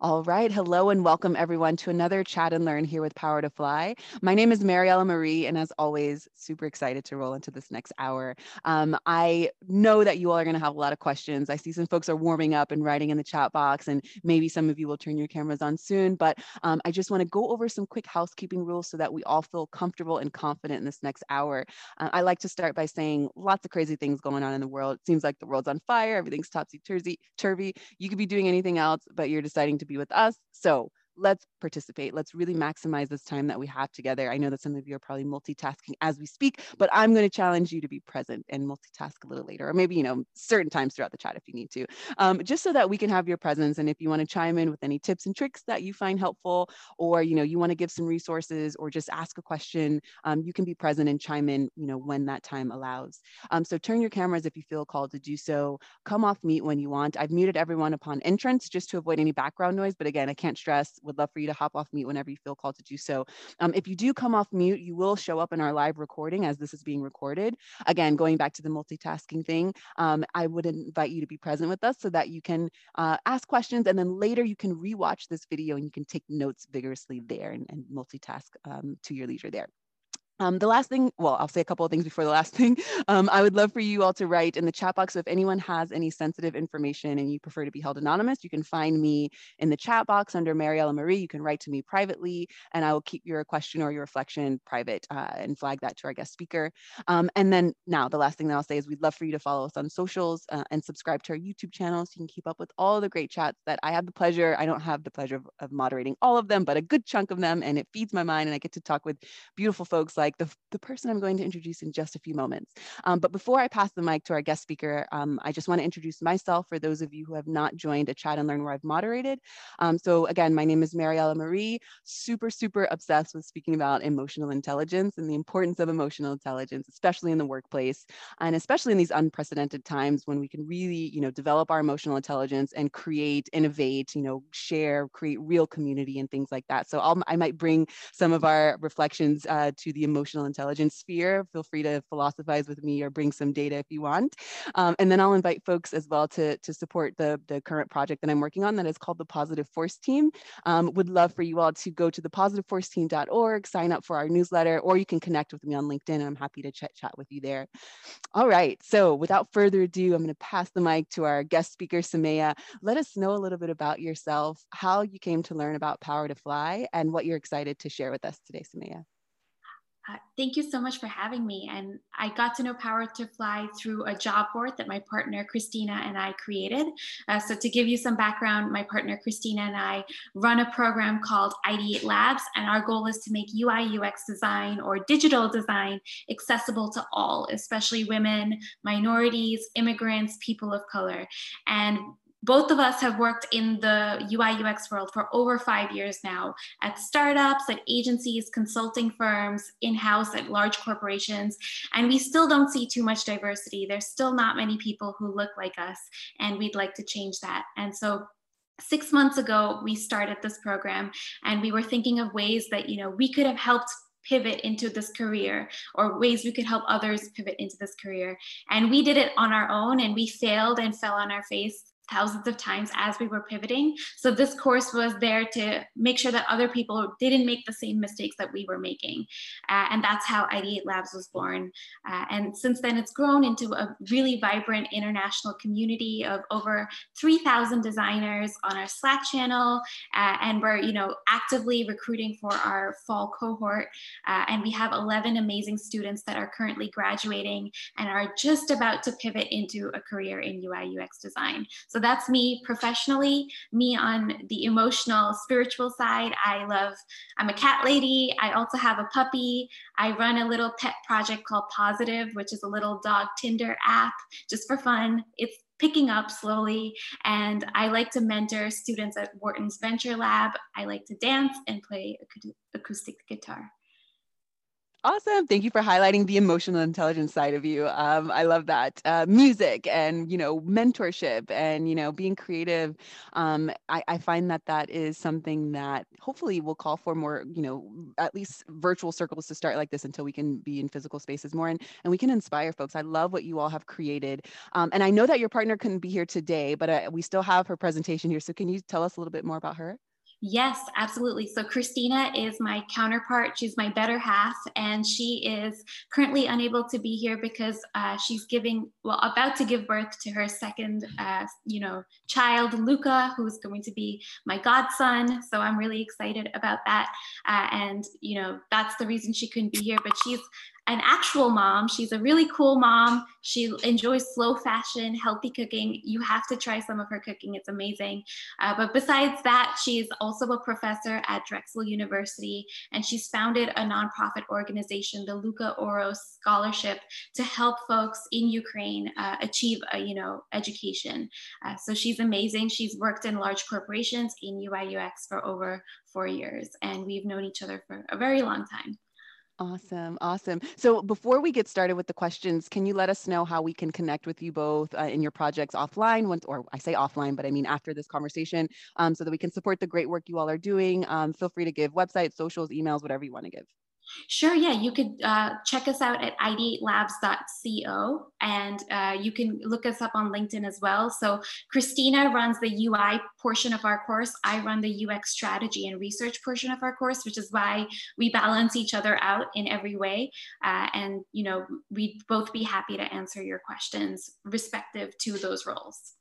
All right. Hello and welcome everyone to another chat and learn here with PowerToFly. My name is Mariella Marie, and as always, super excited to roll into this next hour. Um, I know that you all are going to have a lot of questions. I see some folks are warming up and writing in the chat box, and maybe some of you will turn your cameras on soon. But um, I just want to go over some quick housekeeping rules so that we all feel comfortable and confident in this next hour. Uh, I like to start by saying lots of crazy things going on in the world. It seems like the world's on fire, everything's topsy turvy. You could be doing anything else, but you're deciding to be with us. So let's participate. Let's really maximize this time that we have together. I know that some of you are probably multitasking as we speak, but I'm going to challenge you to be present and multitask a little later, or maybe, you know, certain times throughout the chat if you need to, um, just so that we can have your presence. And if you want to chime in with any tips and tricks that you find helpful, or, you know, you want to give some resources or just ask a question, um, you can be present and chime in, you know, when that time allows. Um, so turn your cameras if you feel called to do so. Come off mute when you want. I've muted everyone upon entrance just to avoid any background noise. But again, I can't stress would love for you to hop off mute whenever you feel called to do so. Um, if you do come off mute, you will show up in our live recording as this is being recorded. Again, going back to the multitasking thing, um, I would invite you to be present with us so that you can uh, ask questions and then later you can rewatch this video and you can take notes vigorously there and, and multitask um, to your leisure there. Um, the last thing, well, I'll say a couple of things before the last thing. Um, I would love for you all to write in the chat box. If anyone has any sensitive information and you prefer to be held anonymous, you can find me in the chat box under Mariella Marie. You can write to me privately and I will keep your question or your reflection private uh, and flag that to our guest speaker. Um, and then now the last thing that I'll say is we'd love for you to follow us on socials uh, and subscribe to our YouTube channel so you can keep up with all the great chats that I have the pleasure, I don't have the pleasure of, of moderating all of them, but a good chunk of them and it feeds my mind and I get to talk with beautiful folks like like the, the person I'm going to introduce in just a few moments. Um, but before I pass the mic to our guest speaker, um, I just want to introduce myself for those of you who have not joined a chat and learn where I've moderated. Um, so again, my name is Mariella Marie, super, super obsessed with speaking about emotional intelligence and the importance of emotional intelligence, especially in the workplace, and especially in these unprecedented times when we can really, you know, develop our emotional intelligence and create, innovate, you know, share, create real community and things like that. So I'll, I might bring some of our reflections uh, to the emotional intelligence sphere. Feel free to philosophize with me or bring some data if you want. Um, and then I'll invite folks as well to, to support the, the current project that I'm working on that is called the Positive Force Team. Um, would love for you all to go to thepositiveforceteam.org, sign up for our newsletter, or you can connect with me on LinkedIn. And I'm happy to chat chat with you there. All right, so without further ado, I'm gonna pass the mic to our guest speaker, Samaya. Let us know a little bit about yourself, how you came to learn about PowerToFly, and what you're excited to share with us today, Samaya. Uh, thank you so much for having me. And I got to know Power to Fly through a job board that my partner Khrystyna and I created. Uh, so, to give you some background, my partner Khrystyna and I run a program called Ideate Labs, and our goal is to make UI UX design or digital design accessible to all, especially women, minorities, immigrants, people of color. And both of us have worked in the UI UX world for over five years now at startups, at agencies, consulting firms, in house at large corporations. And we still don't see too much diversity. There's still not many people who look like us, and we'd like to change that. And so six months ago, we started this program, and we were thinking of ways that you know we could have helped pivot into this career or ways we could help others pivot into this career. And we did it on our own and we failed and fell on our face thousands of times as we were pivoting. So this course was there to make sure that other people didn't make the same mistakes that we were making. Uh, and that's how Ideate Labs was born. Uh, and since then it's grown into a really vibrant international community of over 3,000 designers on our Slack channel. Uh, and we're, you know, actively recruiting for our fall cohort. Uh, and we have 11 amazing students that are currently graduating and are just about to pivot into a career in UI UX design. So so that's me professionally, me on the emotional, spiritual side. I love, I'm a cat lady. I also have a puppy. I run a little pet project called Positive, which is a little dog Tinder app just for fun. It's picking up slowly. And I like to mentor students at Wharton's Venture Lab. I like to dance and play acoustic guitar. Awesome. Thank you for highlighting the emotional intelligence side of you. Um, I love that. Uh, music and, you know, mentorship and, you know, being creative. Um, I, I, find that that is something that hopefully will call for more, you know, at least virtual circles to start like this until we can be in physical spaces more and, and we can inspire folks. I love what you all have created. Um, and I know that your partner couldn't be here today, but uh, we still have her presentation here. So can you tell us a little bit more about her? Yes, absolutely. So Khrystyna is my counterpart. She's my better half, and she is currently unable to be here because uh, she's giving, well, about to give birth to her second, uh, you know, child, Luca, who's going to be my godson. So I'm really excited about that. Uh, and you know, that's the reason she couldn't be here. But she's an actual mom. She's a really cool mom. She enjoys slow fashion, healthy cooking. You have to try some of her cooking, it's amazing. Uh, but besides that, she's also a professor at Drexel University, and she's founded a nonprofit organization, the Luca Oros Scholarship, to help folks in Ukraine uh, achieve a you know education. Uh, so she's amazing. She's worked in large corporations in UI UX for over four years, and we've known each other for a very long time. Awesome. Awesome. So before we get started with the questions, can you let us know how we can connect with you both uh, in your projects offline, once, or I say offline, but I mean after this conversation, um, so that we can support the great work you all are doing. Um, feel free to give websites, socials, emails, whatever you want to give. Sure, yeah, you could uh, check us out at ideatelabs.co and uh, you can look us up on LinkedIn as well. So Khrystyna runs the UI portion of our course. I run the UX strategy and research portion of our course, which is why we balance each other out in every way. Uh, and, you know, we'd both be happy to answer your questions respective to those roles.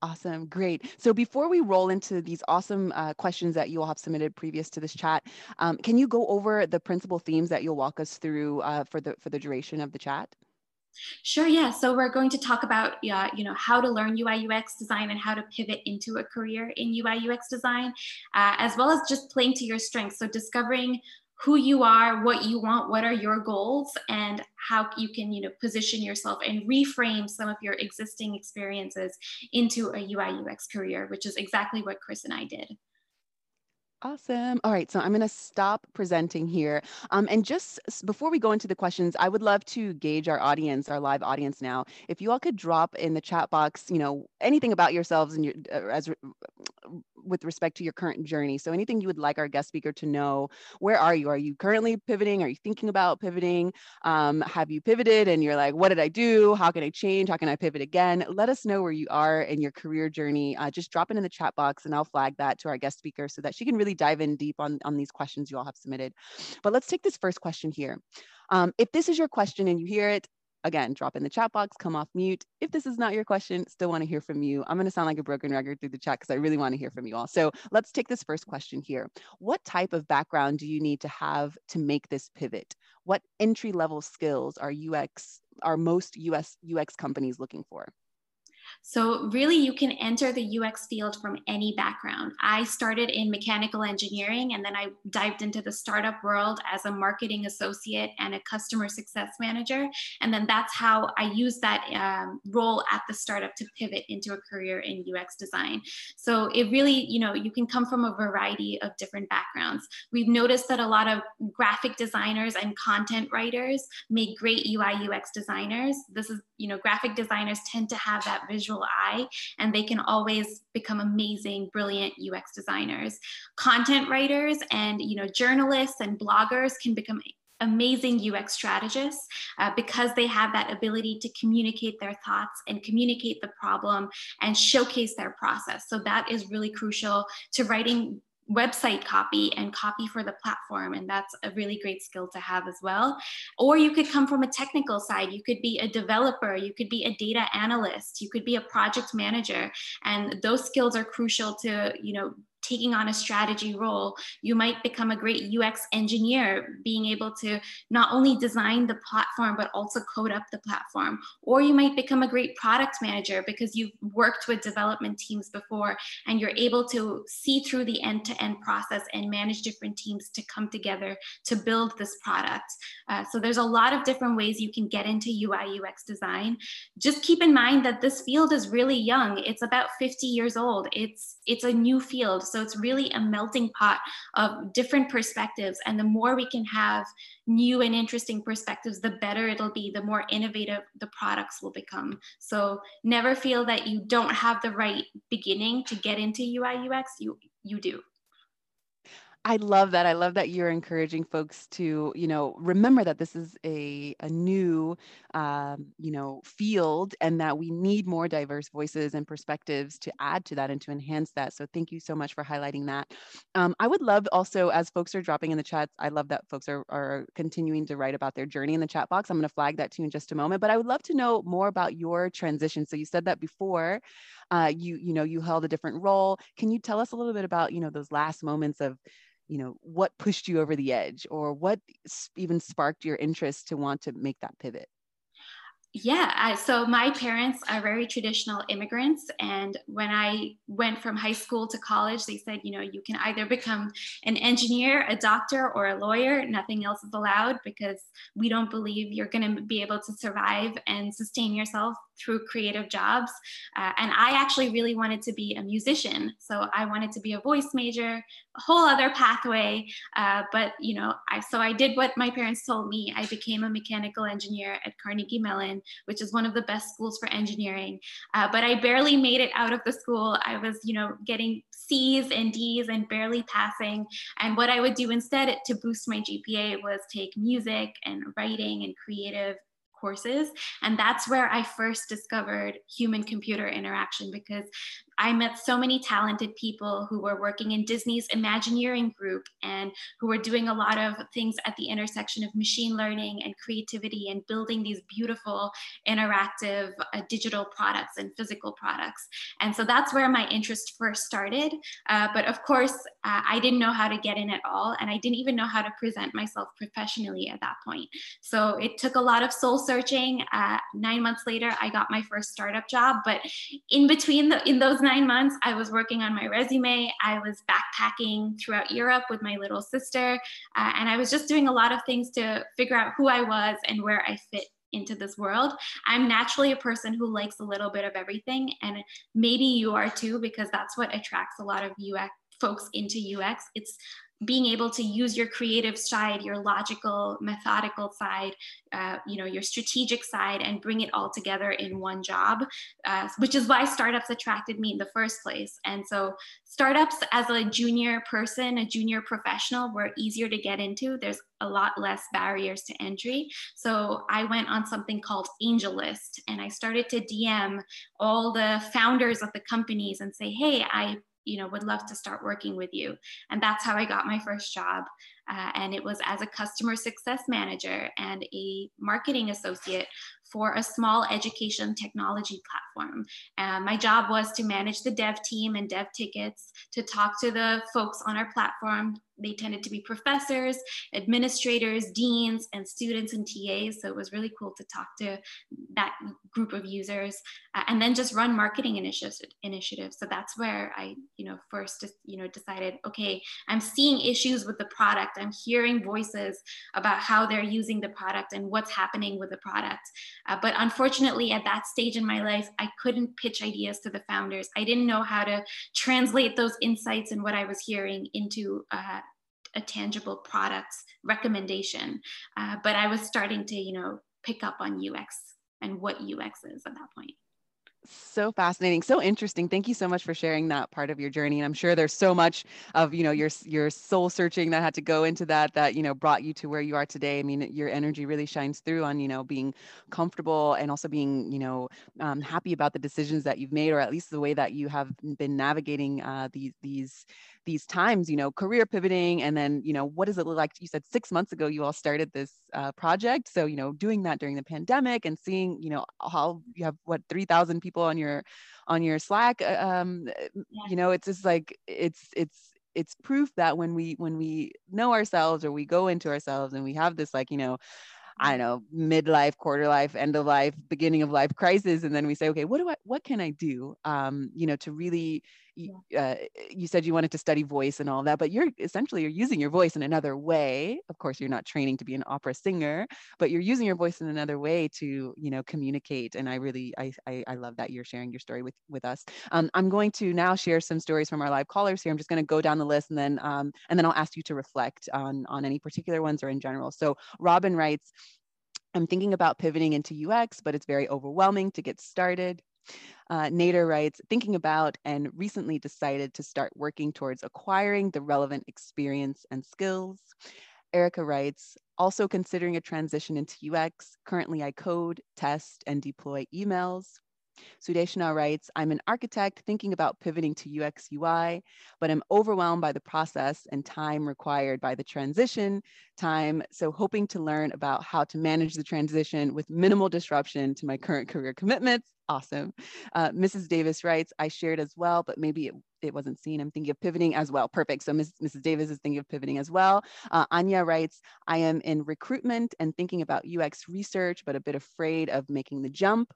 Awesome, great. So before we roll into these awesome uh, questions that you all have submitted previous to this chat, um, can you go over the principal themes that you'll walk us through uh, for the for the duration of the chat? Sure, yeah. So we're going to talk about, uh, you know, how to learn UI UX design and how to pivot into a career in UI UX design, uh, as well as just playing to your strengths. So discovering who you are, what you want, what are your goals, and how you can, you know, position yourself and reframe some of your existing experiences into a UI UX career, which is exactly what Khrys and I did. Awesome. All right, so I'm going to stop presenting here. Um, and just before we go into the questions, I would love to gauge our audience, our live audience now. If you all could drop in the chat box, you know, anything about yourselves and your uh, as with respect to your current journey. So anything you would like our guest speaker to know, where are you? Are you currently pivoting? Are you thinking about pivoting? Um, have you pivoted and you're like, what did I do? How can I change? How can I pivot again? Let us know where you are in your career journey. Uh, just drop it in the chat box and I'll flag that to our guest speaker so that she can really dive in deep on, on these questions you all have submitted. But let's take this first question here. Um, if this is your question and you hear it, Again, drop in the chat box, come off mute. If this is not your question, still want to hear from you. I'm going to sound like a broken record through the chat because I really want to hear from you all. So let's take this first question here. What type of background do you need to have to make this pivot? What entry level skills are UX, are most US UX companies looking for? So really you can enter the UX field from any background. I started in mechanical engineering and then I dived into the startup world as a marketing associate and a customer success manager. And then that's how I used that um, role at the startup to pivot into a career in UX design. So it really, you know, you can come from a variety of different backgrounds. We've noticed that a lot of graphic designers and content writers make great UI UX designers. This is, you know, graphic designers tend to have that visual visual eye and they can always become amazing brilliant ux designers content writers and you know journalists and bloggers can become amazing UX strategists uh, because they have that ability to communicate their thoughts and communicate the problem and showcase their process. So that is really crucial to writing website copy and copy for the platform and that's a really great skill to have as well. Or you could come from a technical side. You could be a developer you could be a data analyst you could be a project manager and those skills are crucial to you know taking on a strategy role. You might become a great UX engineer, being able to not only design the platform, but also code up the platform. Or you might become a great product manager because you've worked with development teams before and you're able to see through the end to end process and manage different teams to come together to build this product. Uh, so there's a lot of different ways you can get into UI UX design. Just keep in mind that this field is really young. It's about 50 years old. It's it's a new field. So So it's really a melting pot of different perspectives. And the more we can have new and interesting perspectives, the better it'll be, the more innovative the products will become. So never feel that you don't have the right beginning to get into UI UX. You you do. I love that. I love that you're encouraging folks to, you know, remember that this is a, a new, um, you know, field and that we need more diverse voices and perspectives to add to that and to enhance that. So thank you so much for highlighting that. Um, I would love also, as folks are dropping in the chats, I love that folks are, are continuing to write about their journey in the chat box. I'm going to flag that to you in just a moment, but I would love to know more about your transition. So you said that before uh, you, you know, you held a different role. Can you tell us a little bit about, you know, those last moments of, you know what pushed you over the edge or what even sparked your interest to want to make that pivot yeah I, so my parents are very traditional immigrants and when i went from high school to college they said you know you can either become an engineer a doctor or a lawyer nothing else is allowed because we don't believe you're going to be able to survive and sustain yourself through creative jobs. Uh, and I actually really wanted to be a musician. So I wanted to be a voice major, a whole other pathway. Uh, but, you know, I, so I did what my parents told me. I became a mechanical engineer at Carnegie Mellon, which is one of the best schools for engineering. Uh, but I barely made it out of the school. I was, you know, getting C's and D's and barely passing. And what I would do instead to boost my GPA was take music and writing and creative courses. And that's where I first discovered human computer interaction because I met so many talented people who were working in Disney's Imagineering group and who were doing a lot of things at the intersection of machine learning and creativity and building these beautiful interactive uh, digital products and physical products. And so that's where my interest first started. Uh, but of course, uh, I didn't know how to get in at all. And I didn't even know how to present myself professionally at that point. So it took a lot of soul searching. Uh, nine months later, I got my first startup job. But in between the, in those nine months, I was working on my resume. I was backpacking throughout Europe with my little sister. Uh, and I was just doing a lot of things to figure out who I was and where I fit into this world. I'm naturally a person who likes a little bit of everything. And maybe you are too, because that's what attracts a lot of UX folks into UX. It's being able to use your creative side, your logical, methodical side, uh, you know, your strategic side, and bring it all together in one job, uh, which is why startups attracted me in the first place. And so, startups as a junior person, a junior professional, were easier to get into. There's a lot less barriers to entry. So I went on something called AngelList, and I started to DM all the founders of the companies and say, "Hey, I you know would love to start working with you. And that's how i got my first job. Uh, and it was as a customer success manager and a marketing associate for a small education technology platform. And my job was to manage the dev team and dev tickets, to talk to the folks on our platform. They tended to be professors, administrators, deans, and students and TAs. So it was really cool to talk to that group of users, uh, and then just run marketing initiatives. Initiatives. So that's where I, you know, first, you know, decided, okay, I'm seeing issues with the product. I'm hearing voices about how they're using the product and what's happening with the product. Uh, but unfortunately, at that stage in my life, I couldn't pitch ideas to the founders. I didn't know how to translate those insights and what I was hearing into uh, a tangible product recommendation. Uh, but I was starting to, you know, pick up on UX and what UX is at that point so fascinating so interesting thank you so much for sharing that part of your journey and i'm sure there's so much of you know your your soul searching that had to go into that that you know brought you to where you are today i mean your energy really shines through on you know being comfortable and also being you know um, happy about the decisions that you've made or at least the way that you have been navigating uh, these these these times, you know, career pivoting, and then, you know, what does it look like? You said six months ago you all started this uh, project, so you know, doing that during the pandemic and seeing, you know, how you have what three thousand people on your on your Slack. Uh, um, yeah. You know, it's just like it's it's it's proof that when we when we know ourselves or we go into ourselves and we have this like you know I don't know, midlife, quarter life, end of life, beginning of life crisis. And then we say, okay, what do I, what can I do, um, you know, to really uh, you said you wanted to study voice and all that, but you're essentially you're using your voice in another way. Of course, you're not training to be an opera singer, but you're using your voice in another way to you know communicate. And I really I I, I love that you're sharing your story with with us. Um, I'm going to now share some stories from our live callers here. I'm just going to go down the list and then um, and then I'll ask you to reflect on on any particular ones or in general. So Robin writes. I'm thinking about pivoting into UX, but it's very overwhelming to get started. Uh, Nader writes, thinking about and recently decided to start working towards acquiring the relevant experience and skills. Erica writes, also considering a transition into UX. Currently, I code, test, and deploy emails. Sudeshna writes, I'm an architect thinking about pivoting to UX UI, but I'm overwhelmed by the process and time required by the transition time. So hoping to learn about how to manage the transition with minimal disruption to my current career commitments. Awesome. Uh, Mrs. Davis writes, I shared as well, but maybe it, it wasn't seen. I'm thinking of pivoting as well. Perfect. So Ms, Mrs. Davis is thinking of pivoting as well. Uh, Anya writes, I am in recruitment and thinking about UX research, but a bit afraid of making the jump.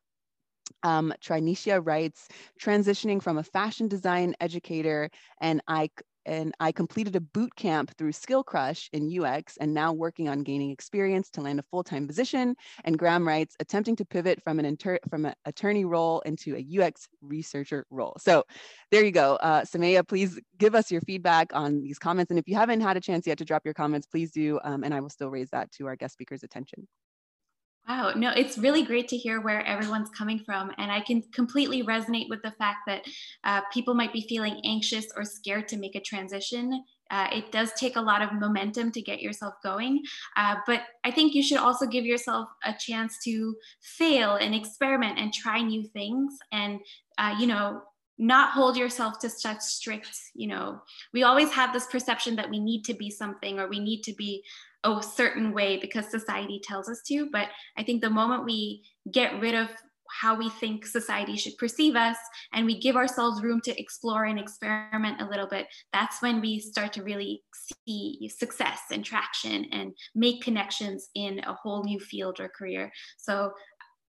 Um, Trinisha writes, transitioning from a fashion design educator and I and I completed a boot camp through Skillcrush in UX and now working on gaining experience to land a full-time position. And Graham writes, attempting to pivot from an inter- from an attorney role into a UX researcher role. So there you go. Uh, Samaya, please give us your feedback on these comments. And if you haven't had a chance yet to drop your comments, please do. Um, and I will still raise that to our guest speaker's attention. Wow, no, it's really great to hear where everyone's coming from. And I can completely resonate with the fact that uh, people might be feeling anxious or scared to make a transition. Uh, it does take a lot of momentum to get yourself going. Uh, but I think you should also give yourself a chance to fail and experiment and try new things. And, uh, you know, not hold yourself to such strict, you know, we always have this perception that we need to be something or we need to be a certain way because society tells us to. But I think the moment we get rid of how we think society should perceive us and we give ourselves room to explore and experiment a little bit that's when we start to really see success and traction and make connections in a whole new field or career so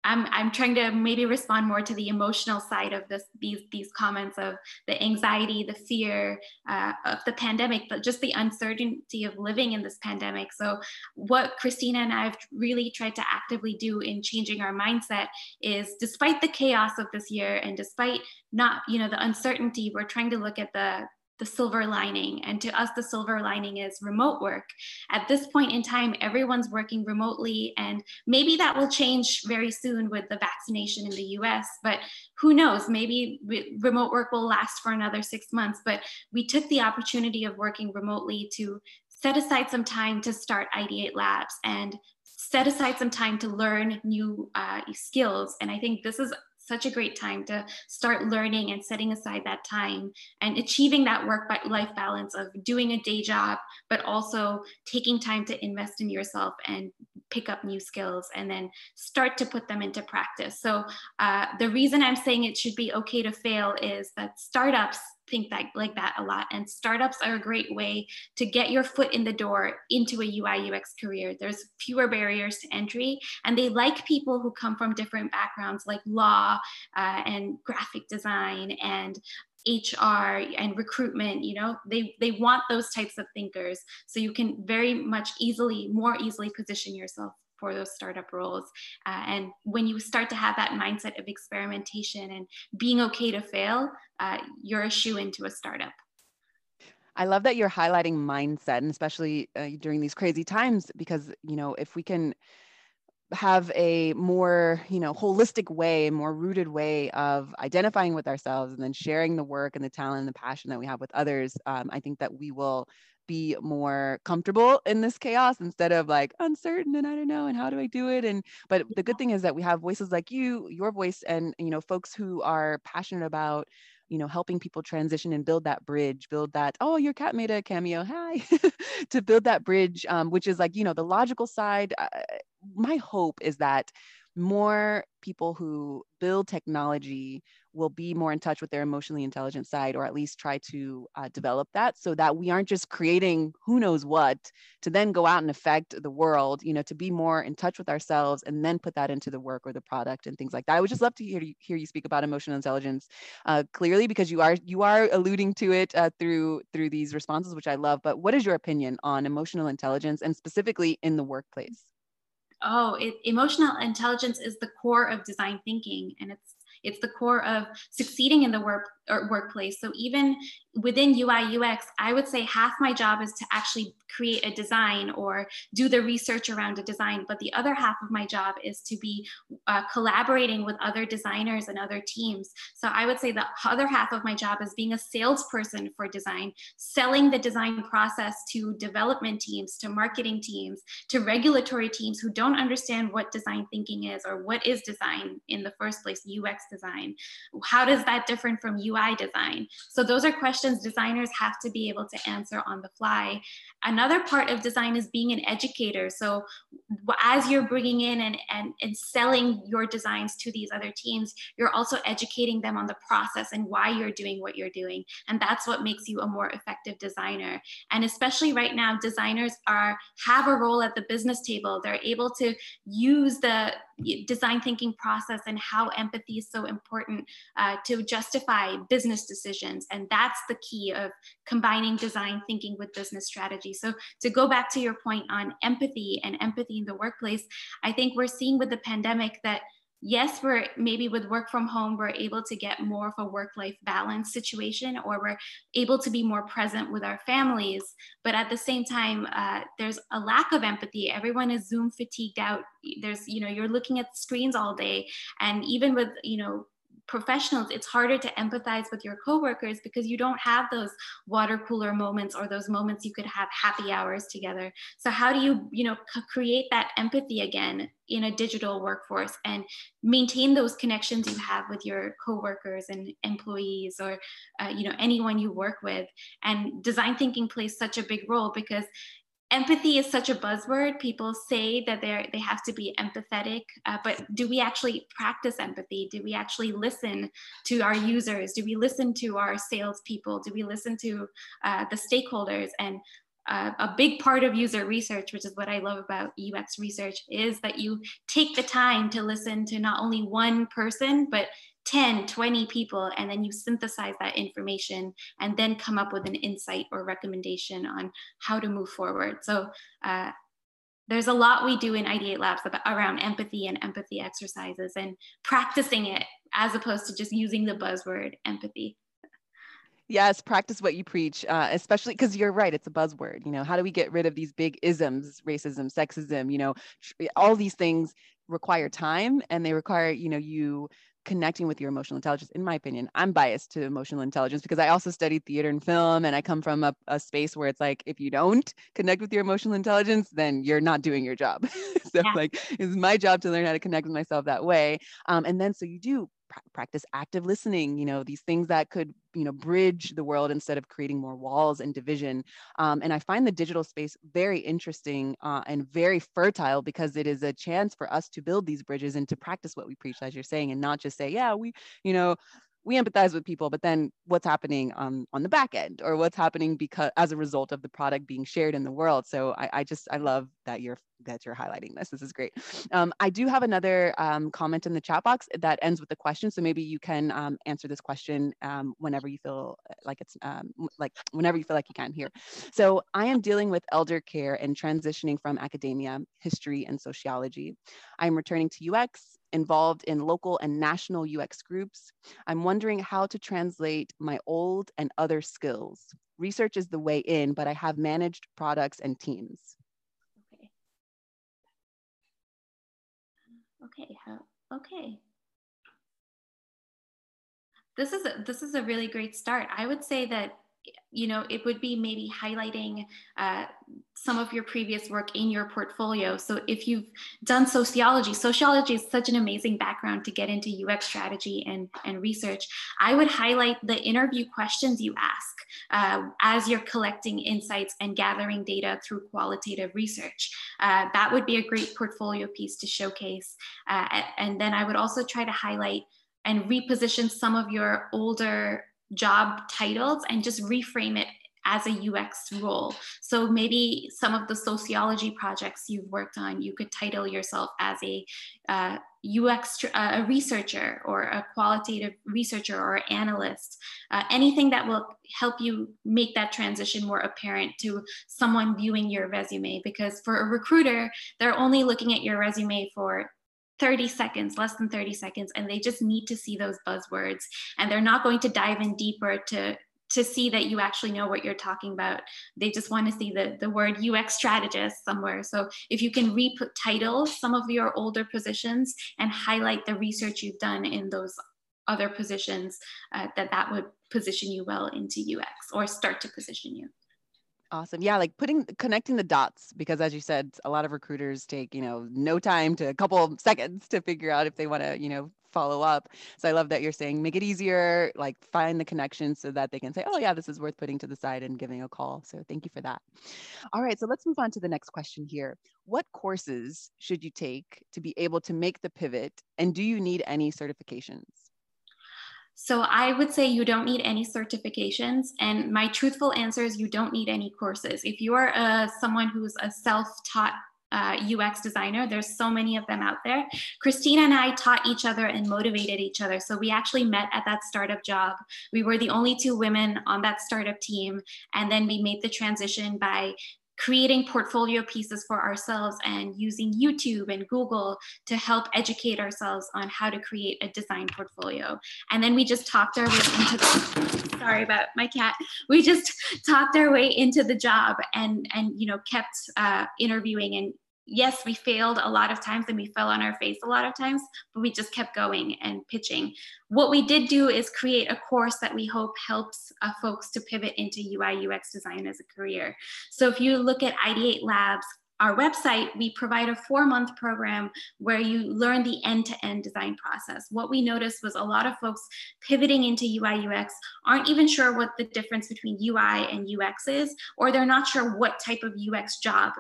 I'm, I'm trying to maybe respond more to the emotional side of this these these comments of the anxiety, the fear uh, of the pandemic, but just the uncertainty of living in this pandemic. So what Khrystyna and I have really tried to actively do in changing our mindset is despite the chaos of this year and despite not you know the uncertainty, we're trying to look at the the silver lining. And to us, the silver lining is remote work. At this point in time, everyone's working remotely, and maybe that will change very soon with the vaccination in the US. But who knows? Maybe re- remote work will last for another six months. But we took the opportunity of working remotely to set aside some time to start Ideate Labs and set aside some time to learn new uh, skills. And I think this is such a great time to start learning and setting aside that time and achieving that work life balance of doing a day job, but also taking time to invest in yourself and pick up new skills and then start to put them into practice. So, uh, the reason I'm saying it should be okay to fail is that startups think that like that a lot. And startups are a great way to get your foot in the door into a ui ux career. There's fewer barriers to entry and they like people who come from different backgrounds like law uh, and graphic design and HR and recruitment, you know, they they want those types of thinkers. So you can very much easily, more easily position yourself for those startup roles. Uh, and when you start to have that mindset of experimentation and being okay to fail, uh, you're a shoe into a startup. I love that you're highlighting mindset, and especially uh, during these crazy times, because you know if we can have a more you know holistic way more rooted way of identifying with ourselves and then sharing the work and the talent and the passion that we have with others um, i think that we will be more comfortable in this chaos instead of like uncertain and I don't know and how do I do it? And but the good thing is that we have voices like you your voice and you know folks who are passionate about you know helping people transition and build that bridge build that oh your cat made a cameo hi to build that bridge um, which is like you know the logical side uh, my hope is that more people who build technology will be more in touch with their emotionally intelligent side or at least try to uh, develop that so that we aren't just creating who knows what to then go out and affect the world you know to be more in touch with ourselves and then put that into the work or the product and things like that. I would just love to hear you, hear you speak about emotional intelligence uh, clearly because you are you are alluding to it uh, through through these responses which i love but what is your opinion on emotional intelligence and specifically in the workplace? Oh it, emotional intelligence is the core of design thinking and it's it's the core of succeeding in the work or workplace. So even within UI UX, I would say half my job is to actually create a design or do the research around a design, but the other half of my job is to be uh, collaborating with other designers and other teams. So I would say the other half of my job is being a salesperson for design, selling the design process to development teams, to marketing teams, to regulatory teams who don't understand what design thinking is or what is design in the first place, UX design. How does that different from UI UI design? So those are questions designers have to be able to answer on the fly. Another part of design is being an educator. So as you're bringing in and, and, and selling your designs to these other teams, you're also educating them on the process and why you're doing what you're doing. And that's what makes you a more effective designer. And especially right now, designers are have a role at the business table. They're able to use the design thinking process and how empathy is so important uh, to justify business decisions. And that's the key of combining design thinking with business strategy. So, to go back to your point on empathy and empathy in the workplace, I think we're seeing with the pandemic that yes, we're maybe with work from home, we're able to get more of a work life balance situation, or we're able to be more present with our families. But at the same time, uh, there's a lack of empathy. Everyone is Zoom fatigued out. There's, you know, you're looking at screens all day. And even with, you know, professionals, it's harder to empathize with your coworkers because you don't have those water cooler moments or those moments you could have happy hours together. So how do you, you know, c- create that empathy again in a digital workforce and maintain those connections you have with your coworkers and employees or, uh, you know, anyone you work with? And design thinking plays such a big role because empathy is such a buzzword. People say that they they have to be empathetic uh, but do we actually practice empathy? Do we actually listen to our users? Do we listen to our salespeople? Do we listen to uh, the stakeholders? And uh, a big part of user research, which is what I love about UX research, is that you take the time to listen to not only one person, but 10, 20 people, and then you synthesize that information and then come up with an insight or recommendation on how to move forward. So uh, there's a lot we do in Ideate Labs about, around empathy and empathy exercises and practicing it as opposed to just using the buzzword empathy. Yes, practice what you preach, uh, especially because you're right. It's a buzzword. You know, how do we get rid of these big isms, racism, sexism? You know, all these things require time and they require, you know, you connecting with your emotional intelligence in my opinion i'm biased to emotional intelligence because i also studied theater and film and i come from a, a space where it's like if you don't connect with your emotional intelligence then you're not doing your job so yeah. like it's my job to learn how to connect with myself that way um, and then so you do practice active listening you know these things that could you know bridge the world instead of creating more walls and division. Um, and i find the digital space very interesting uh, and very fertile because it is a chance for us to build these bridges and to practice what we preach as you're saying and not just say yeah we you know we empathize with people, but then what's happening on on the back end or what's happening because as a result of the product being shared in the world. So I, I just I love that you're that you're highlighting this. This is great. Um, I do have another um, comment in the chat box that ends with a question. So maybe you can um, answer this question um, whenever you feel like it's um, like whenever you feel like you can here. So I am dealing with elder care and transitioning from academia, history, and sociology. I'm returning to UX involved in local and national UX groups. I'm wondering how to translate my old and other skills. Research is the way in, but I have managed products and teams. Okay. Okay. Okay. This is a, this is a really great start. I would say that you know, it would be maybe highlighting uh, some of your previous work in your portfolio. So if you've done sociology, sociology is such an amazing background to get into UX strategy and, and research. I would highlight the interview questions you ask uh, as you're collecting insights and gathering data through qualitative research. Uh, that would be a great portfolio piece to showcase. Uh, and then I would also try to highlight and reposition some of your older job titles and just reframe it as a UX role. So maybe some of the sociology projects you've worked on, you could title yourself as a uh, UX uh, a researcher or a qualitative researcher or analyst, uh, anything that will help you make that transition more apparent to someone viewing your resume. Because for a recruiter, they're only looking at your resume for 30 seconds, less than 30 seconds, and they just need to see those buzzwords. And they're not going to dive in deeper to to see that you actually know what you're talking about. They just want to see the, the word UX strategist somewhere. So if you can re-title some of your older positions and highlight the research you've done in those other positions, uh, that that would position you well into UX or start to position you. Awesome. Yeah, like putting connecting the dots because as you said, a lot of recruiters take, you know, no time to a couple seconds to figure out if they want to, you know, follow up. So I love that you're saying make it easier, like find the connection so that they can say, "Oh yeah, this is worth putting to the side and giving a call." So thank you for that. All right, so let's move on to the next question here. What courses should you take to be able to make the pivot and do you need any certifications? So I would say you don't need any certifications. And my truthful answer is you don't need any courses. If you are a, someone who's a self-taught uh, UX designer. There's so many of them out there. Khrystyna and I taught each other and motivated each other. So we actually met at that startup job. We were the only two women on that startup team. And then we made the transition by creating portfolio pieces for ourselves and using YouTube and Google to help educate ourselves on how to create a design portfolio. And then we just talked our way into the sorry about my cat. We just talked our way into the job and and you know kept uh, interviewing and yes, we failed a lot of times and we fell on our face a lot of times, but we just kept going and pitching. What we did do is create a course that we hope helps uh, folks to pivot into UI UX design as a career. So if you look at Ideate Labs, our website, we provide a four month program where you learn the end to end design process. What we noticed was a lot of folks pivoting into UI UX aren't even sure what the difference between UI and UX is, or they're not sure what type of UX job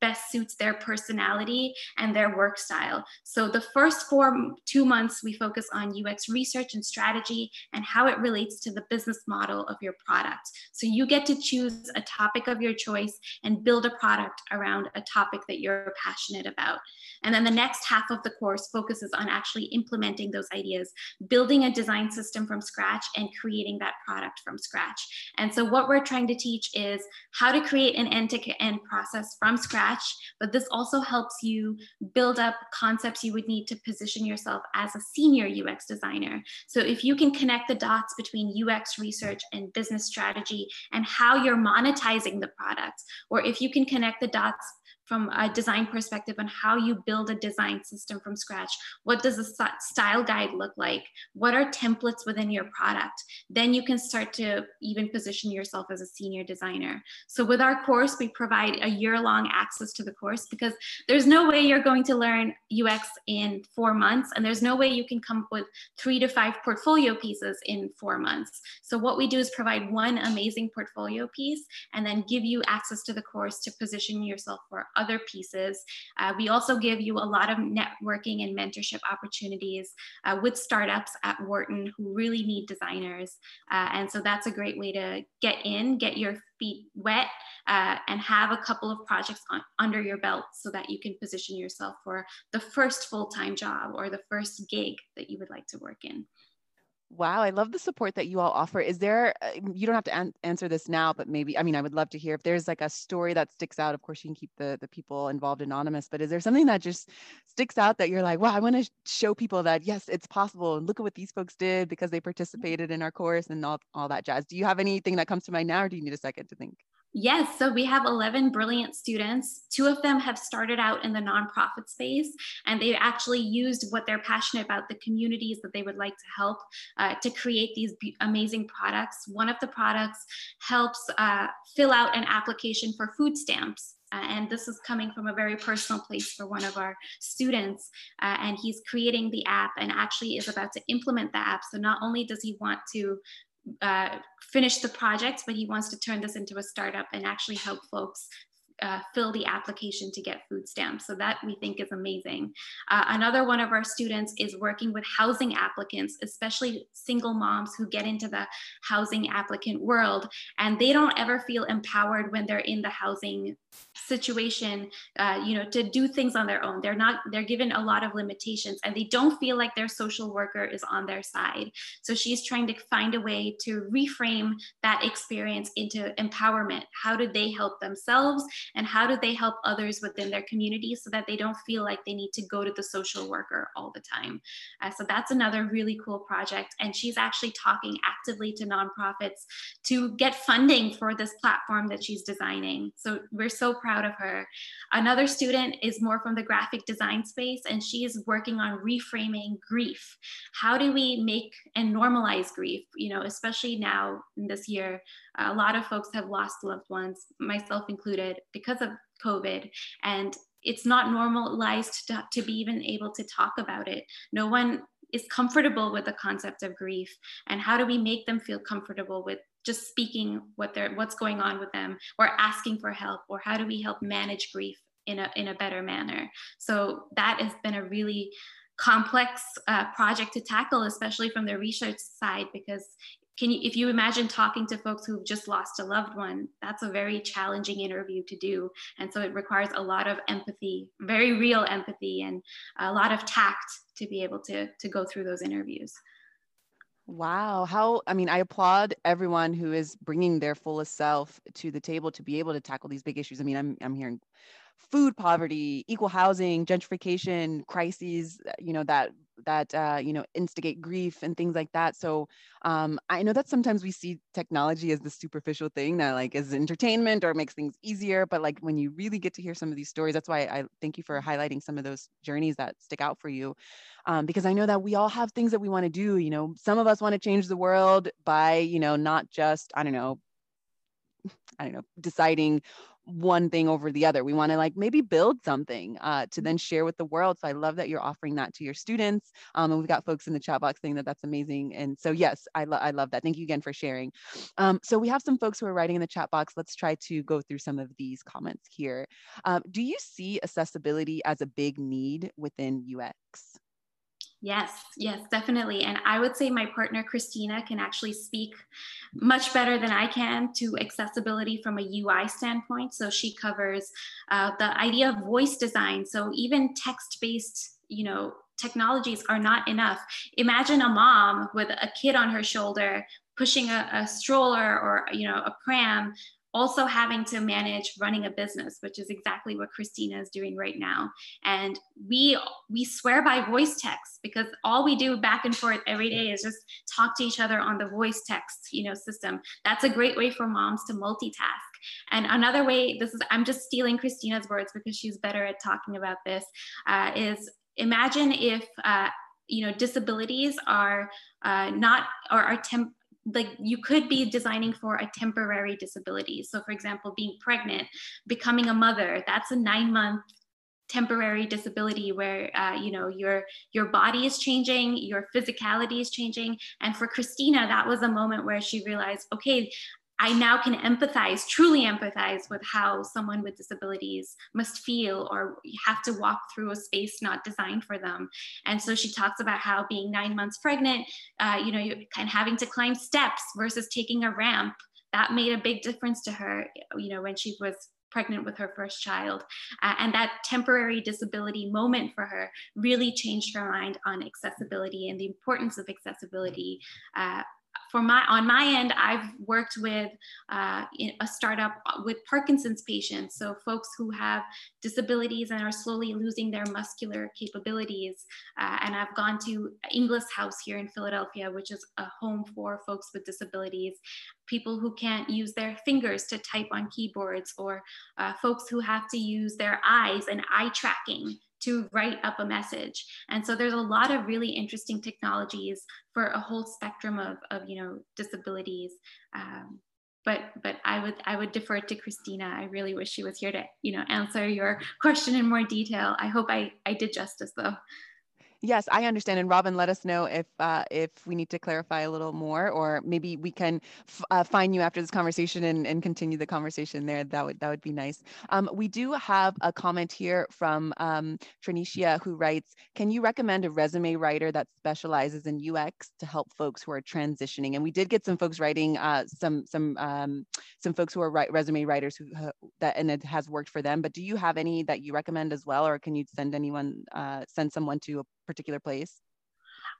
best suits their personality and their work style. So the first four, two months, we focus on UX research and strategy and how it relates to the business model of your product. So you get to choose a topic of your choice and build a product around a topic that you're passionate about. And then the next half of the course focuses on actually implementing those ideas, building a design system from scratch and creating that product from scratch. And so what we're trying to teach is how to create an end-to-end process from scratch, but this also helps you build up concepts you would need to position yourself as a senior UX designer. So if you can connect the dots between UX research and business strategy and how you're monetizing the product, or if you can connect the dots from a design perspective on how you build a design system from scratch. What does a style guide look like? What are templates within your product? Then you can start to even position yourself as a senior designer. So with our course, we provide a year long access to the course because there's no way you're going to learn UX in four months. And there's no way you can come up with three to five portfolio pieces in four months. So what we do is provide one amazing portfolio piece and then give you access to the course to position yourself for other pieces. Uh, we also give you a lot of networking and mentorship opportunities uh, with startups at Wharton who really need designers. Uh, and so that's a great way to get in, get your feet wet, uh, and have a couple of projects on, under your belt so that you can position yourself for the first full time job or the first gig that you would like to work in. Wow, I love the support that you all offer. Is there, uh, you don't have to an- answer this now, but maybe, I mean, I would love to hear if there's like a story that sticks out. Of course, you can keep the, the people involved anonymous, but is there something that just sticks out that you're like, wow, I want to show people that, yes, it's possible. And look at what these folks did because they participated in our course and all, all that jazz. Do you have anything that comes to mind now, or do you need a second to think? Yes, so we have 11 brilliant students. Two of them have started out in the nonprofit space, and they actually used what they're passionate about, the communities that they would like to help, uh, to create these amazing products. One of the products helps uh, fill out an application for food stamps. Uh, and this is coming from a very personal place for one of our students. Uh, and he's creating the app and actually is about to implement the app. So not only does he want to uh, finish the project, but he wants to turn this into a startup and actually help folks uh, fill the application to get food stamps. So that we think is amazing. Uh, another one of our students is working with housing applicants, especially single moms who get into the housing applicant world, and they don't ever feel empowered when they're in the housing situation uh, you know to do things on their own they're not they're given a lot of limitations and they don't feel like their social worker is on their side so she's trying to find a way to reframe that experience into empowerment how do they help themselves and how do they help others within their community so that they don't feel like they need to go to the social worker all the time uh, so that's another really cool project and she's actually talking actively to nonprofits to get funding for this platform that she's designing so we're so proud of her. Another student is more from the graphic design space, and she is working on reframing grief. How do we make and normalize grief? You know, especially now in this year, a lot of folks have lost loved ones, myself included, because of COVID. And it's not normalized to, to be even able to talk about it. No one is comfortable with the concept of grief and how do we make them feel comfortable with just speaking what they're what's going on with them or asking for help or how do we help manage grief in a in a better manner so that has been a really complex uh, project to tackle especially from the research side because can you if you imagine talking to folks who've just lost a loved one that's a very challenging interview to do and so it requires a lot of empathy very real empathy and a lot of tact to be able to to go through those interviews Wow. How, I mean, I applaud everyone who is bringing their fullest self to the table to be able to tackle these big issues. I mean, I'm, I'm hearing food poverty, equal housing, gentrification, crises, you know, that that uh, you know instigate grief and things like that so um, i know that sometimes we see technology as the superficial thing that like is entertainment or makes things easier but like when you really get to hear some of these stories that's why i thank you for highlighting some of those journeys that stick out for you um, because i know that we all have things that we want to do you know some of us want to change the world by you know not just i don't know I don't know, deciding one thing over the other. We want to like maybe build something uh, to then share with the world. So I love that you're offering that to your students. Um, and we've got folks in the chat box saying that that's amazing. And so yes, I, lo- I love that. Thank you again for sharing. Um, so we have some folks who are writing in the chat box. Let's try to go through some of these comments here. Um, do you see accessibility as a big need within UX? Yes, yes, definitely. And I would say my partner, Khrystyna, can actually speak much better than I can to accessibility from a UI standpoint. So she covers uh, the idea of voice design. So even text based, you know, technologies are not enough. Imagine a mom with a kid on her shoulder pushing a, a stroller or, you know, a pram also having to manage running a business which is exactly what Khrystyna is doing right now. And we we swear by voice text because all we do back and forth every day is just talk to each other on the voice text you know system. That's a great way for moms to multitask. And another way this is i'm just stealing Khrystyna's words because she's better at talking about this uh, is imagine if uh, you know disabilities are uh, not or are temp like you could be designing for a temporary disability. So for example, being pregnant, becoming a mother, that's a nine month temporary disability where uh, you know your your body is changing your physicality is changing and for Khrystyna that was a moment where she realized okay I now can empathize, truly empathize with how someone with disabilities must feel or have to walk through a space not designed for them. And so she talks about how being nine months pregnant, uh, you know, of having to climb steps versus taking a ramp. That made a big difference to her, you know, when she was pregnant with her first child. Uh, and that temporary disability moment for her really changed her mind on accessibility and the importance of accessibility uh, for my on my end, I've worked with uh, a startup with Parkinson's patients, so folks who have disabilities and are slowly losing their muscular capabilities. Uh, and I've gone to Inglis House here in Philadelphia, which is a home for folks with disabilities, people who can't use their fingers to type on keyboards, or uh, folks who have to use their eyes and eye tracking to write up a message. And so there's a lot of really interesting technologies for a whole spectrum of, of you know, disabilities. Um, but but I would I would defer it to Khrystyna. I really wish she was here to you know answer your question in more detail. I hope I I did justice though. Yes, I understand. And Robin, let us know if uh, if we need to clarify a little more, or maybe we can uh, find you after this conversation and, and continue the conversation there. That would that would be nice. Um, we do have a comment here from um, Trinicia who writes, "Can you recommend a resume writer that specializes in UX to help folks who are transitioning?" And we did get some folks writing, uh, some some um, some folks who are right, resume writers who that and it has worked for them. But do you have any that you recommend as well, or can you send anyone uh, send someone to a particular place?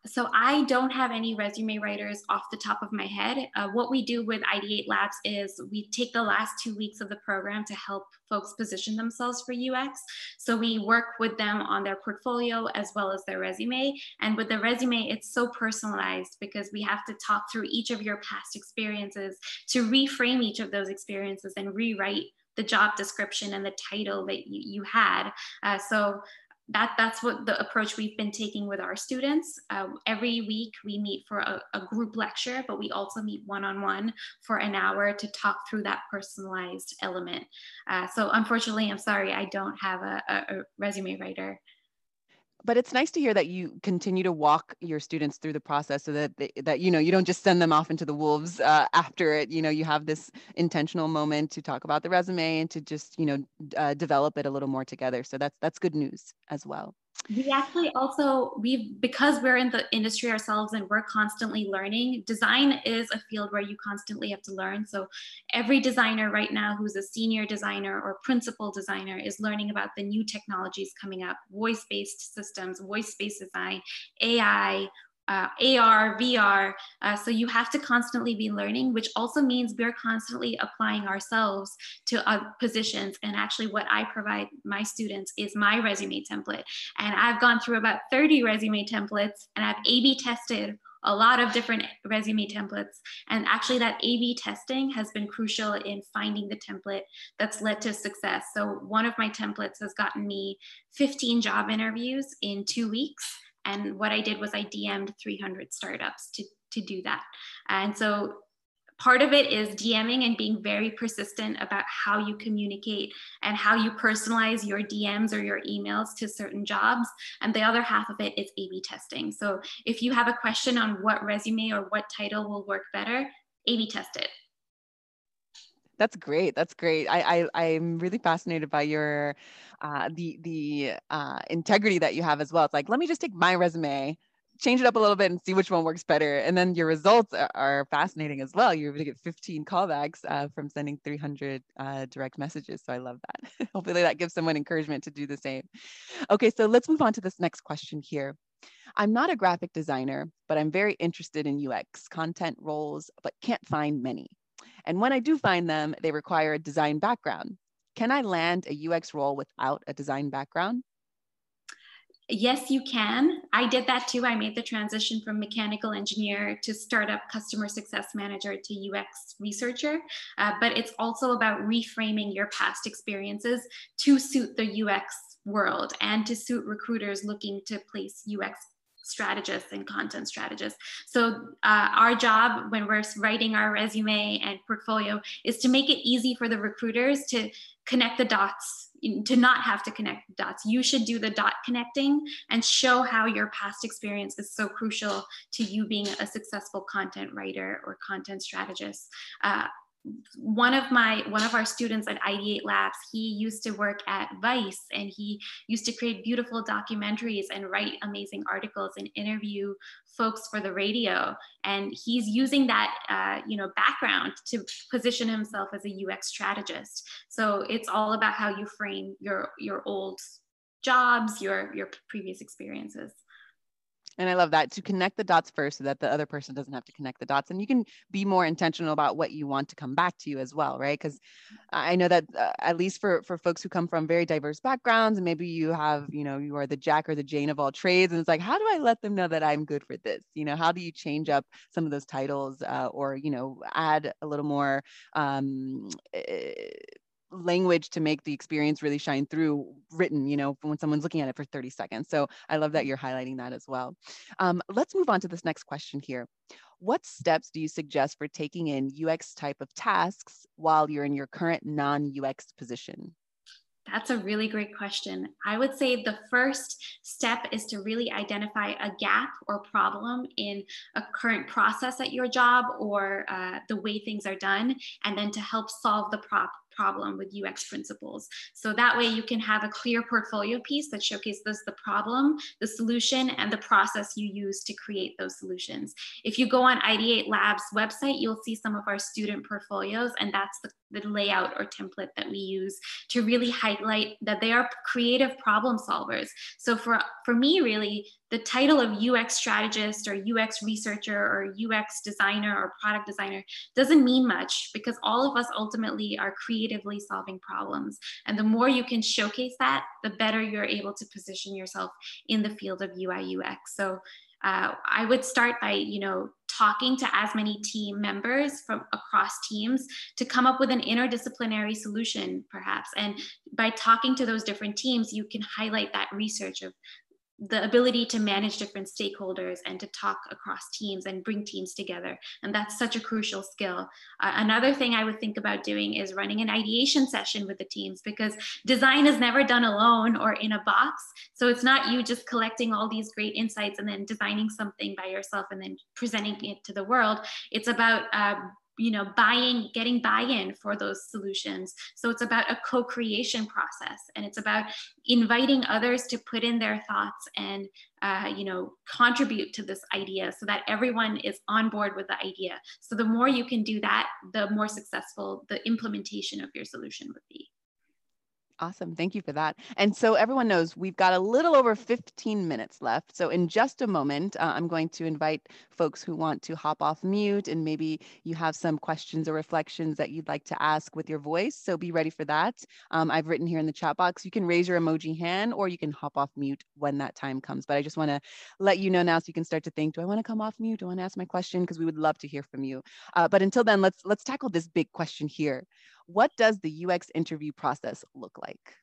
So I don't have any resume writers off the top of my head. Uh, what we do with Ideate Labs is we take the last two weeks of the program to help folks position themselves for UX. So we work with them on their portfolio as well as their resume. And with the resume, it's so personalized because we have to talk through each of your past experiences to reframe each of those experiences and rewrite the job description and the title that you, you had. Uh, so that that's what the approach we've been taking with our students. Uh, every week we meet for a, a, group lecture, but we also meet one-on-one for an hour to talk through that personalized element. Uh, so unfortunately, I'm sorry, I don't have a, a, a resume writer but it's nice to hear that you continue to walk your students through the process so that they, that you know you don't just send them off into the wolves uh, after it. You know you have this intentional moment to talk about the resume and to just you know uh, develop it a little more together. So that's that's good news as well we actually also we because we're in the industry ourselves and we're constantly learning design is a field where you constantly have to learn. So every designer right now who's a senior designer or principal designer is learning about the new technologies coming up voice based systems voice based design ai uh, AR, VR. Uh, so you have to constantly be learning, which also means we're constantly applying ourselves to uh, positions. And actually, what I provide my students is my resume template. And I've gone through about 30 resume templates and I've A B tested a lot of different resume templates. And actually, that A B testing has been crucial in finding the template that's led to success. So, one of my templates has gotten me 15 job interviews in two weeks. And what I did was I DM'd 300 startups to, to do that. And so part of it is DMing and being very persistent about how you communicate and how you personalize your DMs or your emails to certain jobs. And the other half of it is A B testing. So if you have a question on what resume or what title will work better, A B test it. That's great. That's great. I, I I'm really fascinated by your uh, the the uh, integrity that you have as well. It's like let me just take my resume, change it up a little bit, and see which one works better. And then your results are, are fascinating as well. You're able to get 15 callbacks uh, from sending 300 uh, direct messages. So I love that. Hopefully that gives someone encouragement to do the same. Okay, so let's move on to this next question here. I'm not a graphic designer, but I'm very interested in UX content roles, but can't find many. And when I do find them, they require a design background. Can I land a UX role without a design background? Yes, you can. I did that too. I made the transition from mechanical engineer to startup customer success manager to UX researcher. Uh, but it's also about reframing your past experiences to suit the UX world and to suit recruiters looking to place UX strategists and content strategists. So uh, our job when we're writing our resume and portfolio is to make it easy for the recruiters to connect the dots to not have to connect the dots. You should do the dot connecting and show how your past experience is so crucial to you being a successful content writer or content strategist. Uh, one of my one of our students at ideate labs he used to work at vice and he used to create beautiful documentaries and write amazing articles and interview folks for the radio. And he's using that uh, you know background to position himself as a ux strategist. So it's all about how you frame your your old jobs your your previous experiences and I love that to connect the dots first so that the other person doesn't have to connect the dots. And you can be more intentional about what you want to come back to you as well, right? Because I know that uh, at least for, for folks who come from very diverse backgrounds, and maybe you have, you know, you are the Jack or the Jane of all trades. And it's like, how do I let them know that I'm good for this? You know, how do you change up some of those titles uh, or, you know, add a little more um, eh, language to make the experience really shine through written, you know, when someone's looking at it for 30 seconds. So I love that you're highlighting that as well. Um, let's move on to this next question here. What steps do you suggest for taking in UX type of tasks while you're in your current non-UX position? That's a really great question. I would say the first step is to really identify a gap or problem in a current process at your job or uh, the way things are done, and then to help solve the prop problem with UX principles. So that way you can have a clear portfolio piece that showcases the problem, the solution, and the process you use to create those solutions. If you go on Ideate Labs website, you'll see some of our student portfolios, and that's the, the layout or template that we use to really highlight that they are creative problem solvers. So for, for me, really, the title of UX strategist or UX researcher or UX designer or product designer doesn't mean much because all of us ultimately are creatively solving problems. And the more you can showcase that, the better you're able to position yourself in the field of UI UX. So uh, I would start by, you know, talking to as many team members from across teams to come up with an interdisciplinary solution, perhaps. And by talking to those different teams, you can highlight that research of the ability to manage different stakeholders and to talk across teams and bring teams together. And that's such a crucial skill. Uh, another thing I would think about doing is running an ideation session with the teams because design is never done alone or in a box. So it's not you just collecting all these great insights and then designing something by yourself and then presenting it to the world. It's about uh, you know buying getting buy-in for those solutions. So it's about a co-creation process and it's about inviting others to put in their thoughts and uh, you know contribute to this idea so that everyone is on board with the idea. So the more you can do that the more successful the implementation of your solution would be Awesome. Thank you for that. And so everyone knows we've got a little over 15 minutes left. So in just a moment, uh, I'm going to invite folks who want to hop off mute and maybe you have some questions or reflections that you'd like to ask with your voice. So be ready for that. Um, I've written here in the chat box, you can raise your emoji hand or you can hop off mute when that time comes. But I just want to let you know now so you can start to think, do I want to come off mute? Do I want to ask my question? Because we would love to hear from you. Uh, but until then, let's let's tackle this big question here. What does the UX interview process look like?